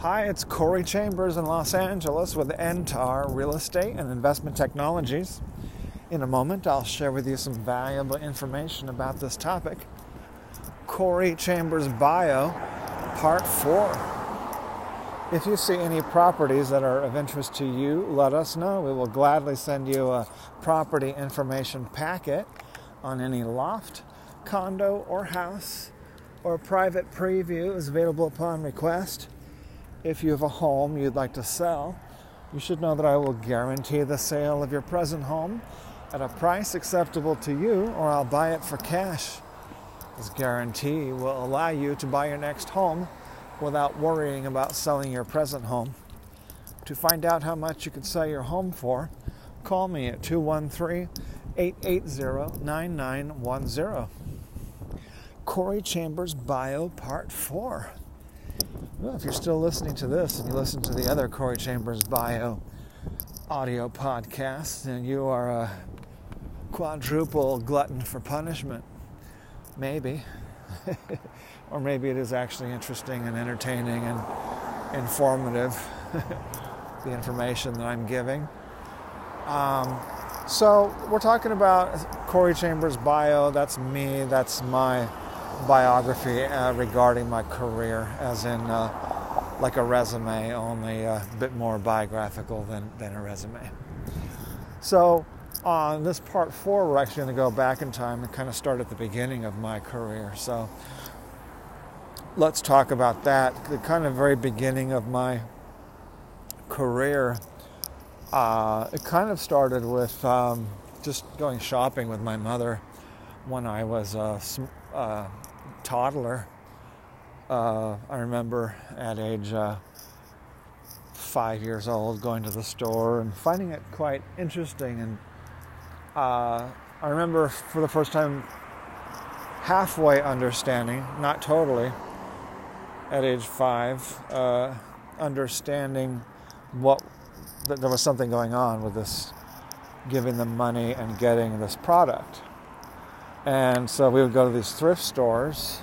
Hi, it's Corey Chambers in Los Angeles with NTAR Real Estate and Investment Technologies. In a moment, I'll share with you some valuable information about this topic. Corey Chambers Bio, Part 4. If you see any properties that are of interest to you, let us know. We will gladly send you a property information packet on any loft, condo, or house, or private preview is available upon request. If you have a home you'd like to sell, you should know that I will guarantee the sale of your present home at a price acceptable to you, or I'll buy it for cash. This guarantee will allow you to buy your next home without worrying about selling your present home. To find out how much you could sell your home for, call me at 213 880 9910. Corey Chambers Bio Part 4. Well, if you're still listening to this and you listen to the other Corey Chambers bio audio podcast, then you are a quadruple glutton for punishment. Maybe. or maybe it is actually interesting and entertaining and informative, the information that I'm giving. Um, so, we're talking about Corey Chambers' bio. That's me, that's my biography uh, regarding my career, as in uh, like a resume, only a bit more biographical than, than a resume. So, on this part four, we're actually going to go back in time and kind of start at the beginning of my career. So, let's talk about that. The kind of very beginning of my career. Uh, it kind of started with um, just going shopping with my mother when I was a, uh, toddler. Uh, I remember at age uh, five years old going to the store and finding it quite interesting. And uh, I remember for the first time halfway understanding, not totally, at age five, uh, understanding what that there was something going on with this giving them money and getting this product. And so we would go to these thrift stores,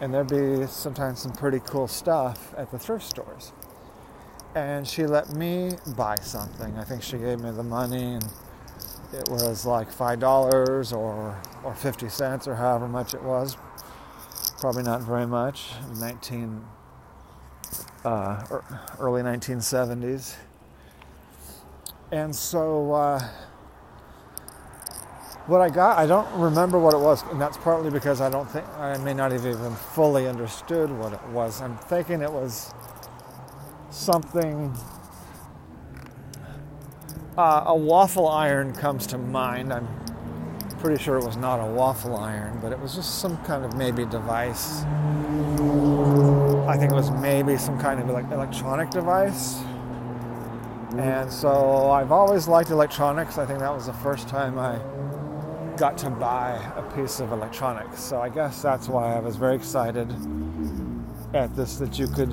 and there'd be sometimes some pretty cool stuff at the thrift stores. And she let me buy something. I think she gave me the money, and it was like five dollars or or fifty cents or however much it was. Probably not very much. Nineteen uh, early 1970s. And so. Uh, what I got, I don't remember what it was, and that's partly because I don't think I may not have even fully understood what it was. I'm thinking it was something. Uh, a waffle iron comes to mind. I'm pretty sure it was not a waffle iron, but it was just some kind of maybe device. I think it was maybe some kind of like electronic device. And so I've always liked electronics. I think that was the first time I got to buy a piece of electronics. So I guess that's why I was very excited at this that you could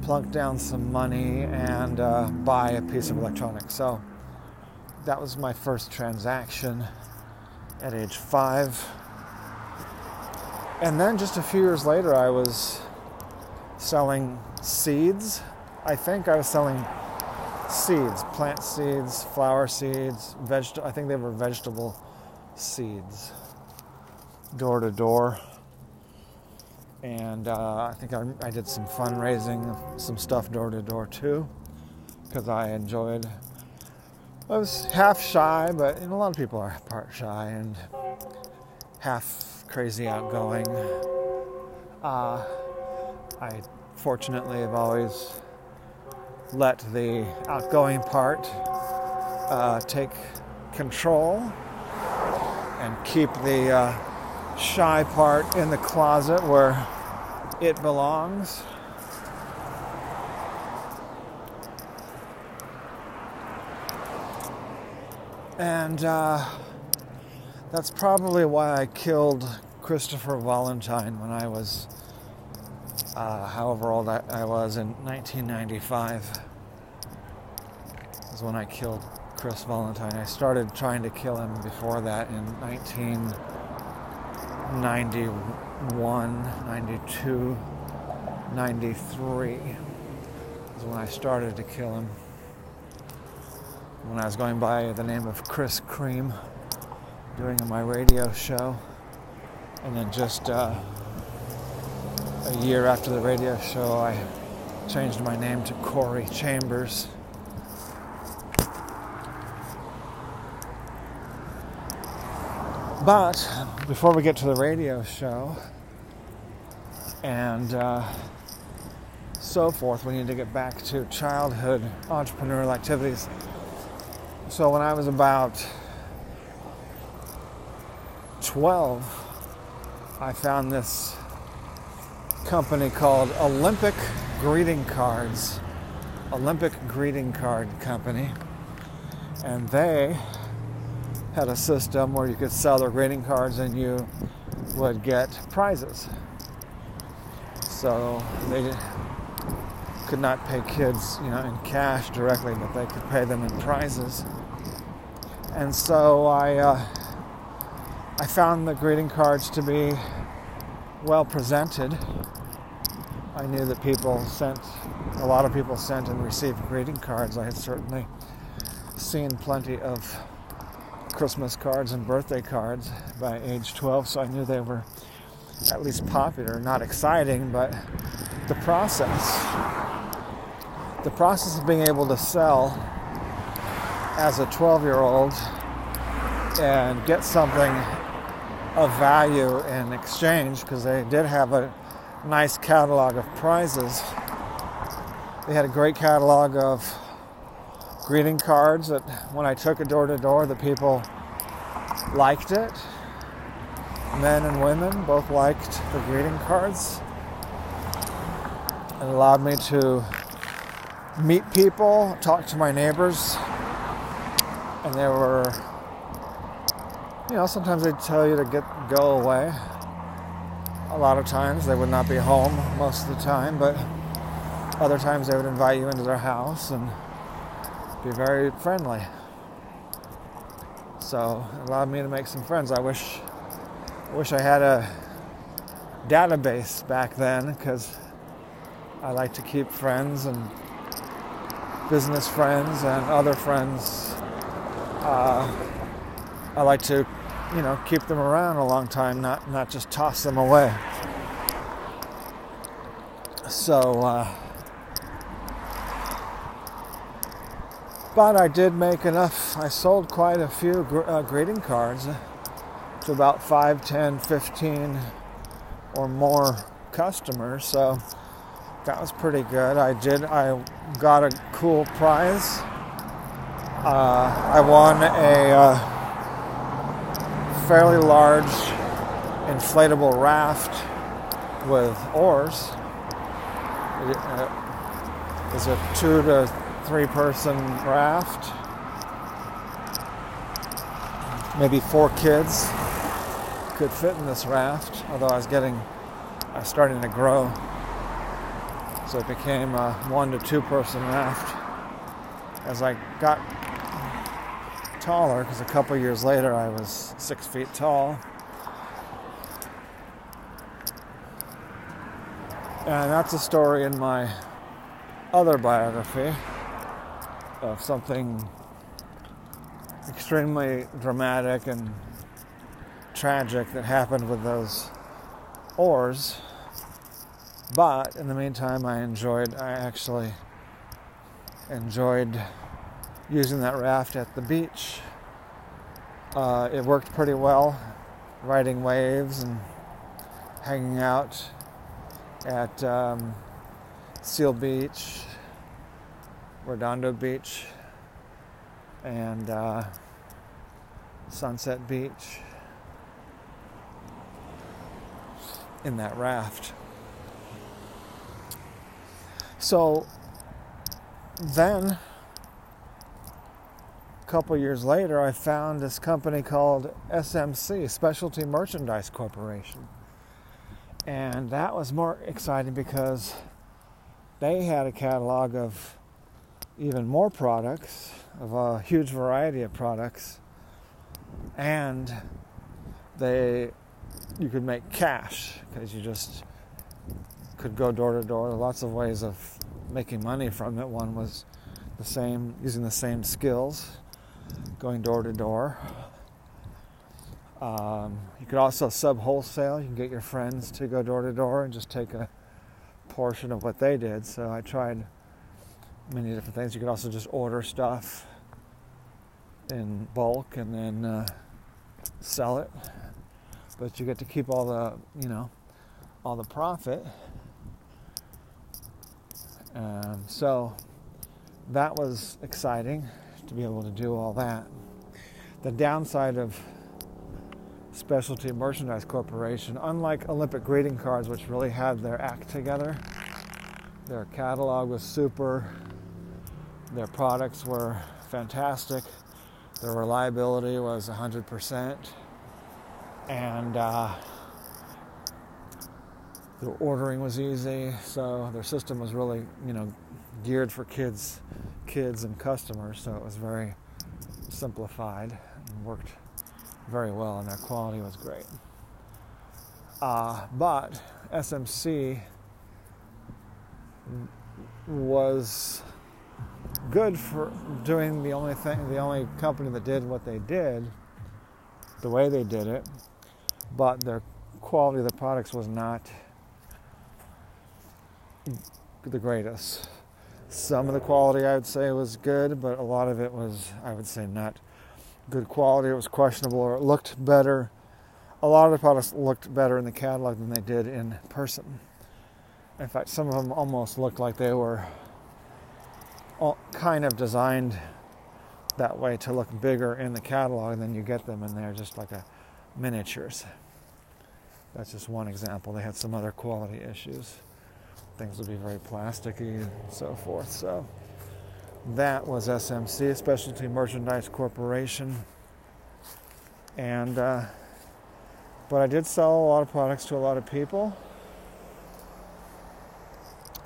plunk down some money and uh, buy a piece of electronics. So that was my first transaction at age five. And then just a few years later, I was selling seeds. I think I was selling seeds, plant seeds, flower seeds, vegetable. I think they were vegetable seeds, door to door. And uh, I think I, I, did some fundraising, some stuff door to door too, because I enjoyed. I was half shy, but know, a lot of people are part shy and half crazy outgoing. Uh, I fortunately have always let the outgoing part uh, take control and keep the uh, shy part in the closet where it belongs. And uh, that's probably why I killed Christopher Valentine when I was uh, however old I, I, was in 1995 is when I killed Chris Valentine. I started trying to kill him before that in 1991, 92. 93 is when I started to kill him. When I was going by the name of Chris Cream, doing my radio show, and then just uh, a year after the radio show, I changed my name to Corey Chambers. But before we get to the radio show and uh, so forth, we need to get back to childhood entrepreneurial activities. So when I was about 12, I found this company called Olympic Greeting Cards. Olympic Greeting Card Company. And they had a system where you could sell their greeting cards and you would get prizes. So they could not pay kids, you know, in cash directly, but they could pay them in prizes. And so I, uh, I found the greeting cards to be well presented. I knew that people sent, a lot of people sent and received greeting cards. I had certainly seen plenty of Christmas cards and birthday cards by age 12, so I knew they were at least popular. Not exciting, but the process. The process of being able to sell as a 12 year old and get something of value in exchange because they did have a nice catalog of prizes. They had a great catalog of greeting cards that when I took it door to door, the people liked it. Men and women both liked the greeting cards. It allowed me to meet people, talk to my neighbors, and they were, you know, sometimes they'd tell you to get go away. A lot of times they would not be home most of the time, but other times they would invite you into their house and be very friendly. So it allowed me to make some friends. I wish, I wish I had a database back then because I like to keep friends and business friends and other friends. Uh, I like to, you know, keep them around a long time, not not just toss them away. So. Uh, But I did make enough. I sold quite a few gr- uh, greeting cards to about 5, 10, 15 or more customers. So that was pretty good. I did, I got a cool prize. Uh, I won a uh, fairly large inflatable raft with oars. It, uh, a two to three person raft. Maybe four kids could fit in this raft, although I was getting, I was starting to grow. So it became a one to two person raft. As I got taller, because a couple years later I was six feet tall. And that's a story in my other biography of something extremely dramatic and tragic that happened with those oars. But in the meantime, I enjoyed, I actually enjoyed using that raft at the beach. Uh, it worked pretty well, riding waves and hanging out at um, Seal Beach Redondo Beach and uh, Sunset Beach in that raft. So then, couple years later, I found this company called SMC, Specialty Merchandise Corporation. And that was more exciting because they had a catalog of even more products of a huge variety of products and they you could make cash because you just could go door to door. Lots of ways of making money from it. One was the same, using the same skills, going door to door. Um, you could also sub wholesale. You can get your friends to go door to door and just take a portion of what they did. So I tried many different things. You could also just order stuff in bulk and then uh, sell it. But you get to keep all the, you know, all the profit. Um, so that was exciting to be able to do all that. The downside of Specialty Merchandise Corporation, unlike Olympic Greeting Cards, which really had their act together, their catalog was super, their products were fantastic, their reliability was 100%, and uh, their ordering was easy, so their system was really, you know, geared for kids, kids and customers. So it was very simplified and worked very well, and their quality was great. Uh, but SMC was good for doing the only thing, the only company that did what they did, the way they did it, but their quality of the products was not the greatest. Some of the quality I would say was good, but a lot of it was, I would say, not good quality. It was questionable or it looked better. A lot of the products looked better in the catalog than they did in person. In fact, some of them almost looked like they were kind of designed that way to look bigger in the catalog, then you get them and they're just like a miniatures. That's just one example. They had some other quality issues things would be very plasticky and so forth. So that was SMC, Specialty Merchandise Corporation. And, uh, but I did sell a lot of products to a lot of people.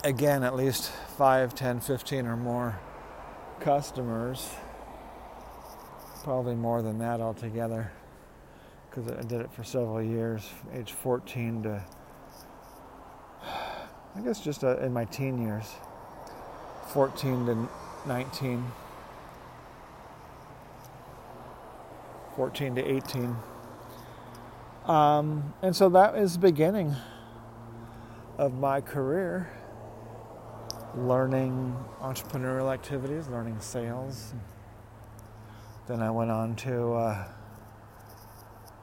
Again, at least 5, 10, 15 or more customers. Probably more than that altogether because I did it for several years, age 14 to I guess just uh, in my teen years, 14 to 19, 14 to 18. Um, and so that is the beginning of my career, learning entrepreneurial activities, learning sales. Then I went on to uh,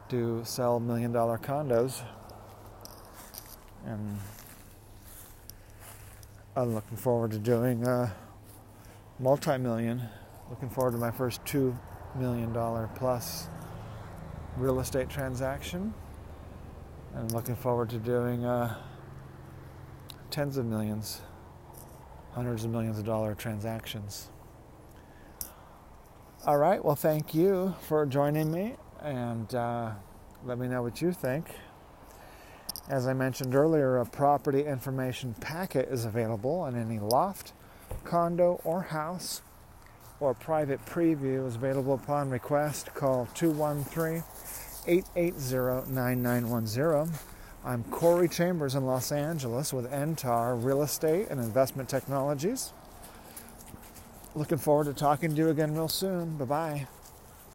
do sell million dollar condos and I'm looking forward to doing a multi-million. Looking forward to my first two million dollar plus real estate transaction, and looking forward to doing uh, tens of millions, hundreds of millions of dollar transactions. All right. Well, thank you for joining me, and uh, let me know what you think. As I mentioned earlier, a property information packet is available on any loft, condo, or house, or private preview is available upon request. Call 213 880 9910. I'm Corey Chambers in Los Angeles with Entar Real Estate and Investment Technologies. Looking forward to talking to you again real soon. Bye bye.